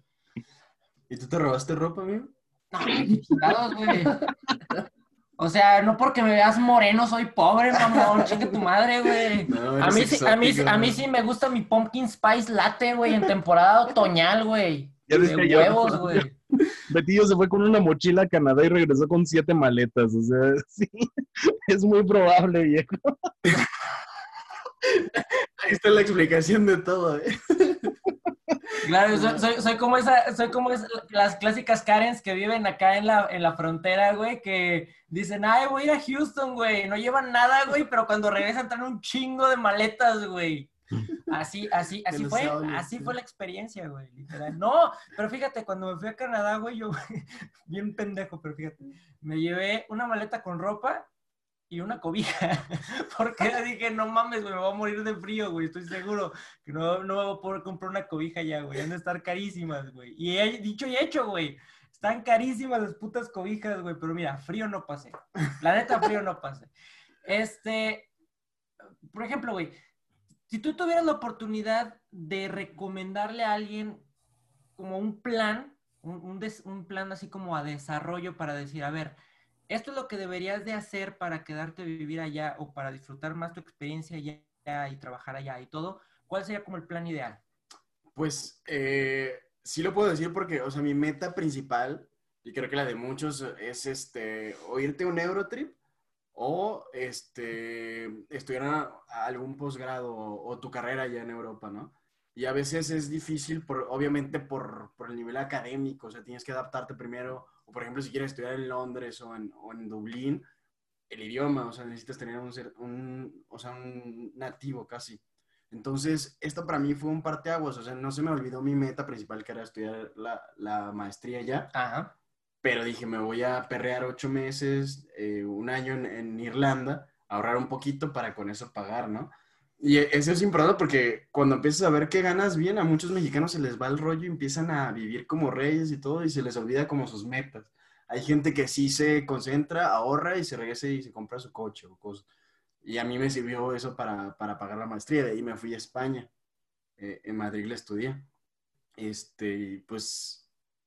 ¿Y tú te robaste ropa, amigo? no, chingados, güey. O sea, no porque me veas moreno soy pobre, mamón. Chingue tu madre, güey. No, A mí, sí, a, mí, exótico, a mí sí me gusta mi pumpkin spice latte, güey, en temporada otoñal, güey. Ya De decía yo. huevos, güey. Betillo se fue con una mochila a Canadá y regresó con siete maletas. O sea, sí, es muy probable, viejo. Ahí está la explicación de todo, ¿eh? Claro, soy, soy, soy como esa, soy como es- las clásicas Karens que viven acá en la, en la frontera, güey, que dicen, ay, voy a ir a Houston, güey. No llevan nada, güey, pero cuando regresan traen un chingo de maletas, güey. Así, así, así fue, audios, así sí. fue la experiencia, güey, literal. No, pero fíjate, cuando me fui a Canadá, güey, yo, bien pendejo, pero fíjate, me llevé una maleta con ropa y una cobija, porque dije, no mames, güey, me voy a morir de frío, güey, estoy seguro que no, no voy a poder comprar una cobija ya, güey, han de estar carísimas, güey. Y he dicho y hecho, güey, están carísimas las putas cobijas, güey, pero mira, frío no pasé. La neta, frío no pasé. Este, por ejemplo, güey, si tú tuvieras la oportunidad de recomendarle a alguien como un plan, un, plan así como a desarrollo para decir, a ver, esto es lo que deberías de hacer para quedarte a vivir allá o para disfrutar más tu experiencia allá y trabajar allá y todo, ¿cuál sería como el plan ideal? Pues eh, sí lo puedo decir porque, o sea, mi meta principal, y creo que la de muchos, es este, o irte a un Eurotrip o este, estudiar algún posgrado o, tu carrera allá en Europa, ¿no? Y a veces es difícil, por, obviamente, por, por el nivel académico, o sea, tienes que adaptarte primero, o por ejemplo, si quieres estudiar en Londres o en, en Dublín, el idioma, o sea, necesitas tener un, un, o sea, un nativo casi. Entonces, esto para mí fue un parteaguas, o sea, no se me olvidó mi meta principal, que era estudiar la, la maestría ya, Ajá. Pero dije, me voy a perrear ocho meses, eh, un año en, Irlanda, ahorrar un poquito para con eso pagar, ¿no? Y e- eso es importante porque cuando empiezas a ver que ganas bien, a muchos mexicanos se les va el rollo y empiezan a vivir como reyes y todo y se les olvida como sus metas. Hay gente que sí se concentra, ahorra y se regresa y se compra su coche o cosas. Y a mí me sirvió eso para, para pagar la maestría, de ahí me fui a España. eh, en Madrid la estudié. Este, pues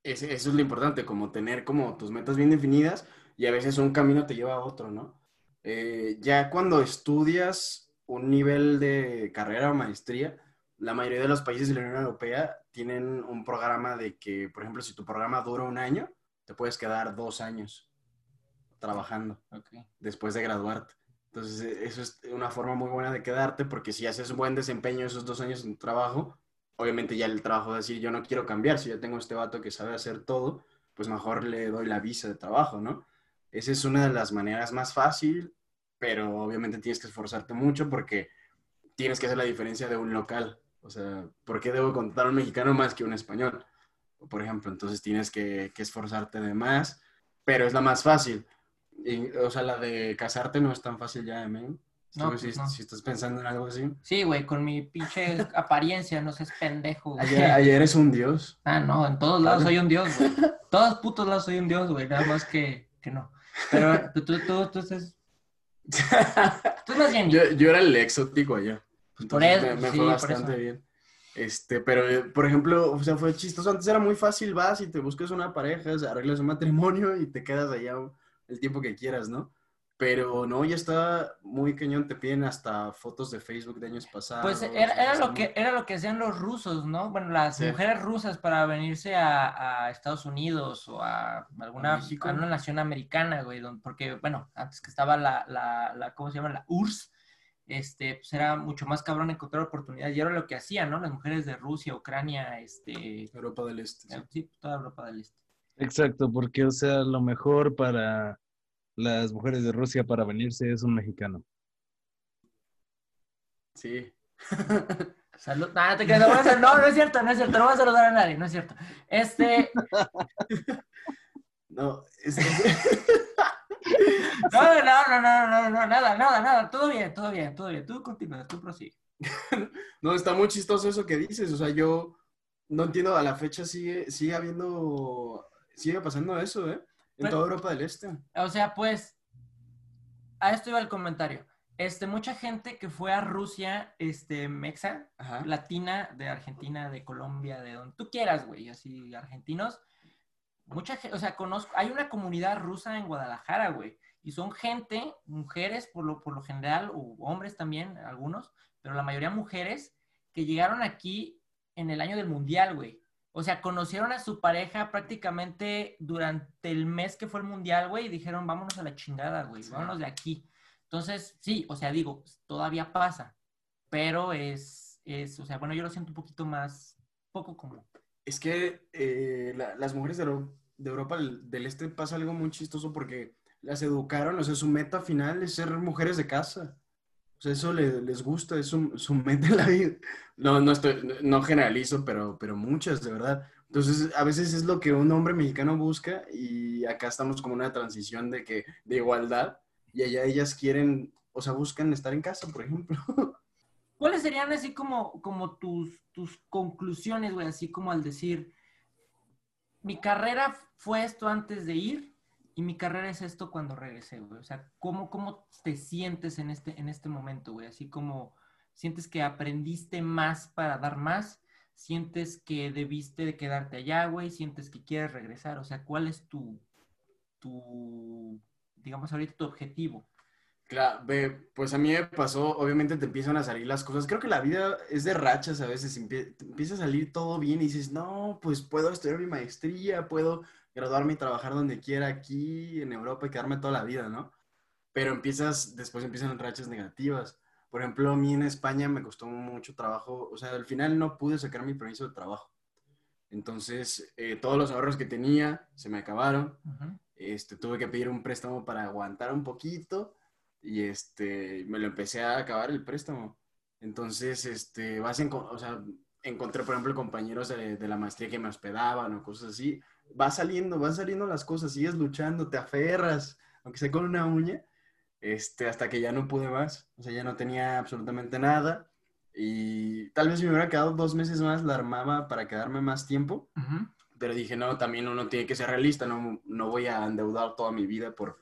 ese- eso es lo importante, como tener como tus metas bien definidas y a veces un camino te lleva a otro, ¿no? Eh, ya cuando estudias un nivel de carrera o maestría, la mayoría de los países de la Unión Europea tienen un programa de que, por ejemplo, si tu programa dura un año, te puedes quedar dos años trabajando después de graduarte. Entonces, e- eso es una forma muy buena de quedarte porque si haces un buen desempeño esos dos años en tu trabajo, obviamente ya el trabajo a decir, yo no quiero cambiar, si ya tengo este vato que sabe hacer todo, pues mejor le doy la visa de trabajo, ¿no? Esa es una de las maneras más fácil, pero obviamente tienes que esforzarte mucho porque tienes que hacer la diferencia de un local. O sea, ¿por qué debo contratar a un mexicano más que un español? Por ejemplo, entonces tienes que, que esforzarte de más, pero es la más fácil. Y, o sea, la de casarte no es tan fácil ya, men. No, Tú, si, pues no. si estás pensando en algo así. Sí, güey, con mi pinche apariencia, no seas pendejo. güey. Ayer, ayer es un dios. Ah, no, en todos lados soy un dios, güey. Todos putos lados soy un dios, güey. Nada más que, que no. Pero tú, tú, tú, tú estás... Tú estás bien. yo, yo era el exótico allá. Por eso, me, me sí, fue por bastante eso. bien. Este, pero, eh, por ejemplo, o sea, fue chistoso. Antes era muy fácil, vas y te buscas una pareja, arreglas un matrimonio y te quedas allá el tiempo que quieras, ¿no? Pero no, ya está muy cañón, te piden hasta fotos de Facebook de años pasados. Pues era, lo que, era lo que hacían los rusos, ¿no? Bueno, las Sí. mujeres rusas para venirse a, a Estados Unidos o a alguna ¿A México? a una nación americana, güey, don- porque, bueno, antes que estaba la, la, la ¿cómo se llama? La URSS, este, pues era mucho más cabrón encontrar oportunidades y era lo que hacían, ¿no? Las mujeres de Rusia, Ucrania, este, Europa del Este. sí. sí, toda Europa del Este. Exacto, porque, o sea, lo mejor para las mujeres de Rusia para venirse es un mexicano. Sí. Salud. Nah, te no, hacer- no, no es cierto, no es cierto, no voy a saludar a nadie, no es cierto. Este, No, es- no, no, no, no, no, no, nada, nada, nada, todo bien, todo bien, todo bien, tú continúa, tú prosigue. no, está muy chistoso eso que dices. O sea, yo no entiendo, a la fecha sigue, sigue habiendo, sigue pasando eso, ¿eh? En Pero- toda Europa del Este. O sea, pues, a esto iba el comentario. Este, mucha gente que fue a Rusia, este, mexa, Ajá. latina, de Argentina, de Colombia, de donde tú quieras, güey, así, argentinos. Mucha gente, o sea, conozco, hay una comunidad rusa en Guadalajara, güey, y son gente, mujeres por lo, por lo general, o hombres también, algunos, pero la mayoría mujeres, que llegaron aquí en el año del mundial, güey. O sea, conocieron a su pareja prácticamente durante el mes que fue el mundial, güey, y dijeron, vámonos a la chingada, güey, vámonos de aquí. Entonces, sí, o sea, digo, todavía pasa, pero es, es, o sea, bueno, yo lo siento un poquito más, poco común. Es que eh, la- las mujeres de, Euro- de Europa del, del Este pasa algo muy chistoso porque las educaron, o sea, su meta final es ser mujeres de casa. Sea, eso le- les gusta, es su, su meta en la vida. No, no, estoy, no generalizo, pero, pero muchas, de verdad. Entonces, a veces es lo que un hombre mexicano busca y acá estamos como en una transición de, que, de igualdad y allá ellas quieren, o sea, buscan estar en casa, por ejemplo. ¿Cuáles serían así como, como tus, tus conclusiones, güey? Así como al decir, mi carrera fue esto antes de ir y mi carrera es esto cuando regresé, güey. O sea, ¿cómo, cómo te sientes en este, en este momento, güey? Así como sientes que aprendiste más para dar más, sientes que debiste de quedarte allá, güey, sientes que quieres regresar. O sea, ¿cuál es tu, tu digamos ahorita, tu objetivo? Claro, pues a mí me pasó, obviamente te empiezan a salir las cosas. Creo que la vida es de rachas a veces, empieza a salir todo bien y dices, no, pues puedo estudiar mi maestría, puedo graduarme y trabajar donde quiera aquí en Europa y quedarme toda la vida, ¿no? Pero empiezas, después empiezan rachas negativas. Por ejemplo, a mí en España me costó mucho trabajo, o sea, al final no pude sacar mi permiso de trabajo. Entonces, eh, todos los ahorros que tenía se me acabaron Ujú. este, tuve que pedir un préstamo para aguantar un poquito y este, me lo empecé a acabar el préstamo. Entonces, este, vas en, o sea, encontré, por ejemplo, compañeros de, de la maestría que me hospedaban o cosas así. Va saliendo, van saliendo las cosas, sigues luchando, te aferras, aunque sea con una uña, este, hasta que ya no pude más. O sea, ya no tenía absolutamente nada. Y tal vez si me hubiera quedado dos meses más, la armaba para quedarme más tiempo. Ujú. Pero dije, no, también uno tiene que ser realista, no, no voy a endeudar toda mi vida por,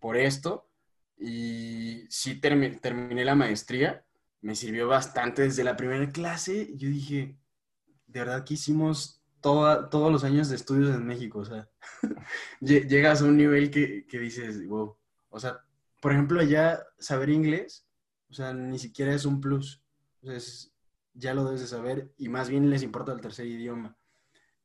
por esto. Y sí termi- terminé la maestría, me sirvió bastante desde la primera clase. Yo dije, de verdad que hicimos toda, todos los años de estudios en México, o sea, llegas a un nivel que, que dices, wow, o sea, por ejemplo, allá saber inglés, o sea, ni siquiera es un plus, o sea, ya lo debes de saber y más bien les importa el tercer idioma.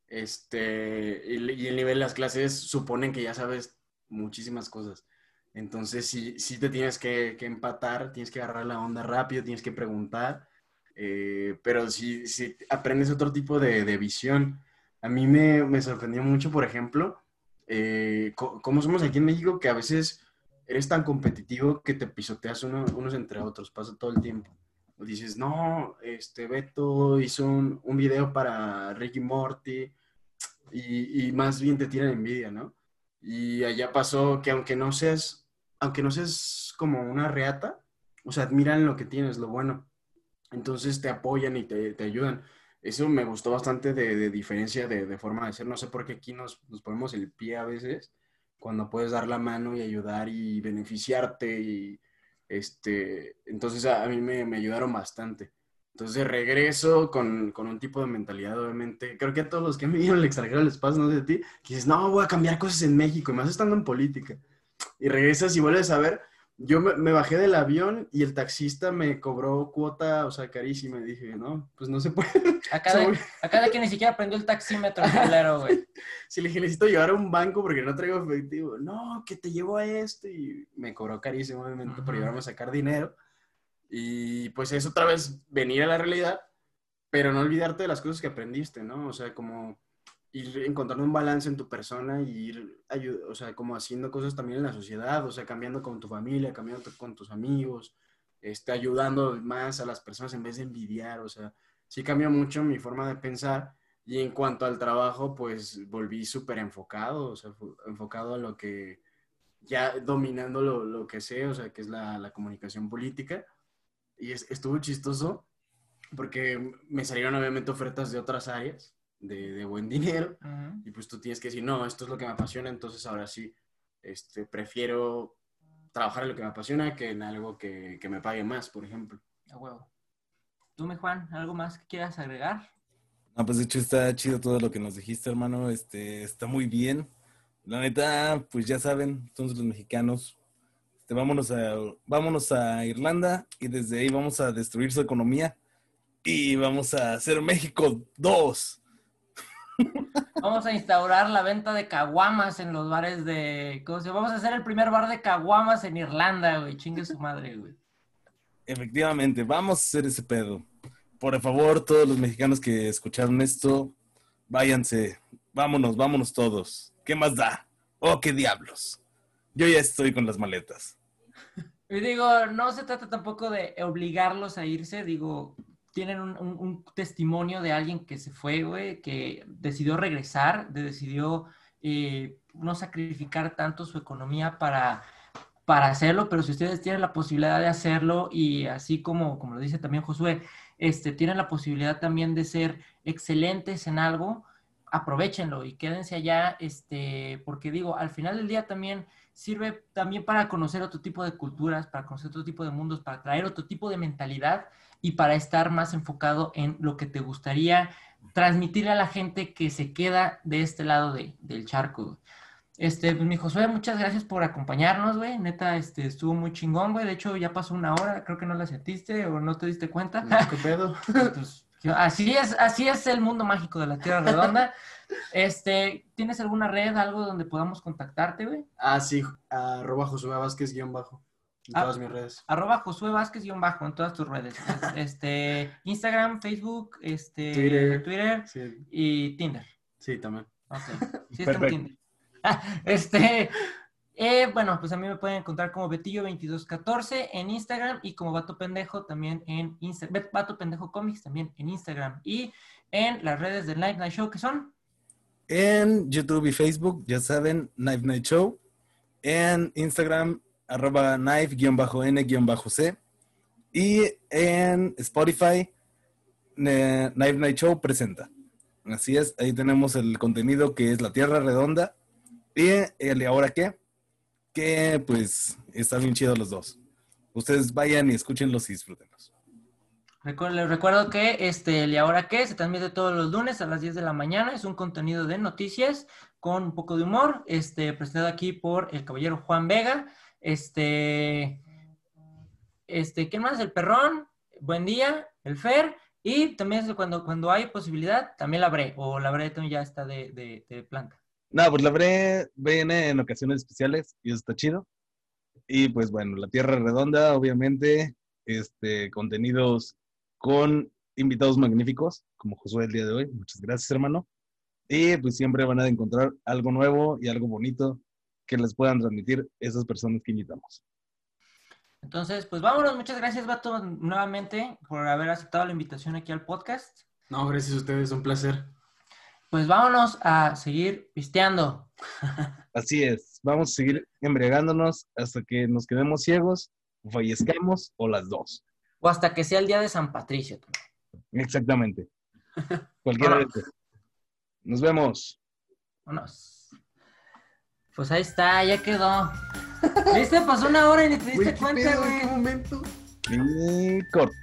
Este, y, el nivel de las clases suponen que ya sabes muchísimas cosas. Entonces, si si te tienes que, que, empatar, tienes que agarrar la onda rápido, tienes que preguntar, eh, pero si, si, aprendes otro tipo de, de visión. A mí me, me, sorprendió mucho, por ejemplo, eh, cómo somos aquí en México, que a veces eres tan competitivo que te pisoteas uno, unos entre otros, pasa todo el tiempo. O dices, no, este Beto hizo un, un video para Ricky Morty y, y, más bien te tiran envidia, ¿no? Y allá pasó que aunque no seas, aunque no seas como una reata, o sea, admiran lo que tienes, lo bueno. Entonces te apoyan y te, te ayudan. Eso me gustó bastante de, de diferencia de, de, forma de ser. No sé por qué aquí nos, nos ponemos el pie a veces cuando puedes dar la mano y ayudar y beneficiarte y este, entonces a, mí me, me, ayudaron bastante. Entonces regreso con, con, un tipo de mentalidad, obviamente. Creo que a todos los que me vinieron al extranjero les pasa, no sé de ti, que dices, no, voy a cambiar cosas en México, y más estando en política. Y regresas y vuelves a ver. Yo me, me bajé del avión y el taxista me cobró cuota, o sea, carísima. Y dije, no, pues no se puede. Acá de, acá de que ni siquiera aprendió el taxímetro, culero, güey. Si le dije, necesito llevar a un banco porque no traigo efectivo. No, que te llevo a esto. Y me cobró carísimo, obviamente, uh -huh. por llevarme a sacar dinero. Y pues es otra vez venir a la realidad, pero no olvidarte de las cosas que aprendiste, ¿no? O sea, como ir encontrando un balance en tu persona y ir, o sea, como haciendo cosas también en la sociedad, o sea, cambiando con tu familia, cambiando con tus amigos, este, ayudando más a las personas en vez de envidiar, o sea, sí cambió mucho mi forma de pensar y en cuanto al trabajo, pues volví súper enfocado, o sea, enfocado a lo que, ya dominando lo, lo que sé, o sea, que es la, la comunicación política. Y es, estuvo chistoso porque me salieron obviamente ofertas de otras áreas de, de buen dinero uh -huh. y pues tú tienes que decir, no, esto es lo que me apasiona, entonces ahora sí, este, prefiero trabajar en lo que me apasiona que en algo que, que me pague más, por ejemplo. A huevo. ¿Tú, me Juan, algo más que quieras agregar? No, pues de hecho está chido todo lo que nos dijiste, hermano, este, está muy bien. La neta, pues ya saben, entonces los mexicanos, este, vámonos, a, vámonos a Irlanda y desde ahí vamos a destruir su economía y vamos a hacer México 2. Vamos a instaurar la venta de caguamas en los bares de... ¿cómo se? Vamos a hacer el primer bar de caguamas en Irlanda, güey. Chingue su madre, güey. Efectivamente, vamos a hacer ese pedo. Por favor, todos los mexicanos que escucharon esto, váyanse. Vámonos, vámonos todos. ¿Qué más da? Oh, qué diablos. Yo ya estoy con las maletas. Y digo, no se trata tampoco de obligarlos a irse, digo, tienen un, testimonio de alguien que se fue, güey, que decidió regresar, decidió eh, no sacrificar tanto su economía para, para hacerlo, pero si ustedes tienen la posibilidad de hacerlo y así como, como lo dice también Josué, este, tienen la posibilidad también de ser excelentes en algo, aprovechenlo y quédense allá, este, porque digo, al final del día también sirve también para conocer otro tipo de culturas, para conocer otro tipo de mundos, para traer otro tipo de mentalidad y para estar más enfocado en lo que te gustaría transmitirle a la gente que se queda de este lado de, del charco. Este, pues mi Josué, muchas gracias por acompañarnos, güey. Neta, este, estuvo muy chingón, güey. De hecho, ya pasó una hora, creo que no la sentiste o no te diste cuenta. ¿Qué pedo? así es, así es el mundo mágico de la Tierra Redonda. Este, ¿tienes alguna red, algo donde podamos contactarte, güey? Ah, sí, arroba Josué Vázquez guion bajo. En todas mis redes. Arroba Josué Vázquez guion bajo en todas tus redes. Este, Instagram, Facebook, este, Twitter, Twitter sí. y Tinder. Sí, también. Ok. Sí, está en Tinder. Este, eh, bueno, pues a mí me pueden encontrar como Betillo2214 en Instagram y como Vato Pendejo también en Instagram. Vato Pendejo Comics también en Instagram. Y en las redes del Night Night Show, que son? En YouTube y Facebook, ya saben, Knife Night Show. En Instagram, arroba knife-n-c. Y en Spotify, Knife Night Show presenta. Así es, ahí tenemos el contenido que es La Tierra Redonda. Y el de ahora qué, que pues están bien chidos los dos. Ustedes vayan y escúchenlos y disfrútenlos. Les recuerdo que este, el y ahora qué se transmite todos los lunes a las 10 de la mañana. Es un contenido de noticias con un poco de humor, este, presentado aquí por el caballero Juan Vega. Este, este, ¿quién más? El perrón, buen día, el Fer. Y también cuando, cuando hay posibilidad, también la Bre, o la ya está de, de- de planta. No, pues la Bre viene en ocasiones especiales y eso está chido. Y pues bueno, la Tierra Redonda, obviamente, este, contenidos con invitados magníficos, como Josué el día de hoy. Muchas gracias, hermano. Y pues siempre van a encontrar algo nuevo y algo bonito que les puedan transmitir esas personas que invitamos. Entonces, pues vámonos. Muchas gracias, Vato, nuevamente por haber aceptado la invitación aquí al podcast. No, gracias a ustedes, un placer. Pues vámonos a seguir pisteando. Así es, vamos a seguir embriagándonos hasta que nos quedemos ciegos, o fallezcamos o las dos. O hasta que sea el día de San Patricio. Exactamente. Cualquiera de. Nos vemos. Vámonos. Pues ahí está, ya quedó. ¿Viste? Pasó una hora y ni te diste Güey, ¿qué cuenta, pedo? ¿En qué güey. momento? Corto.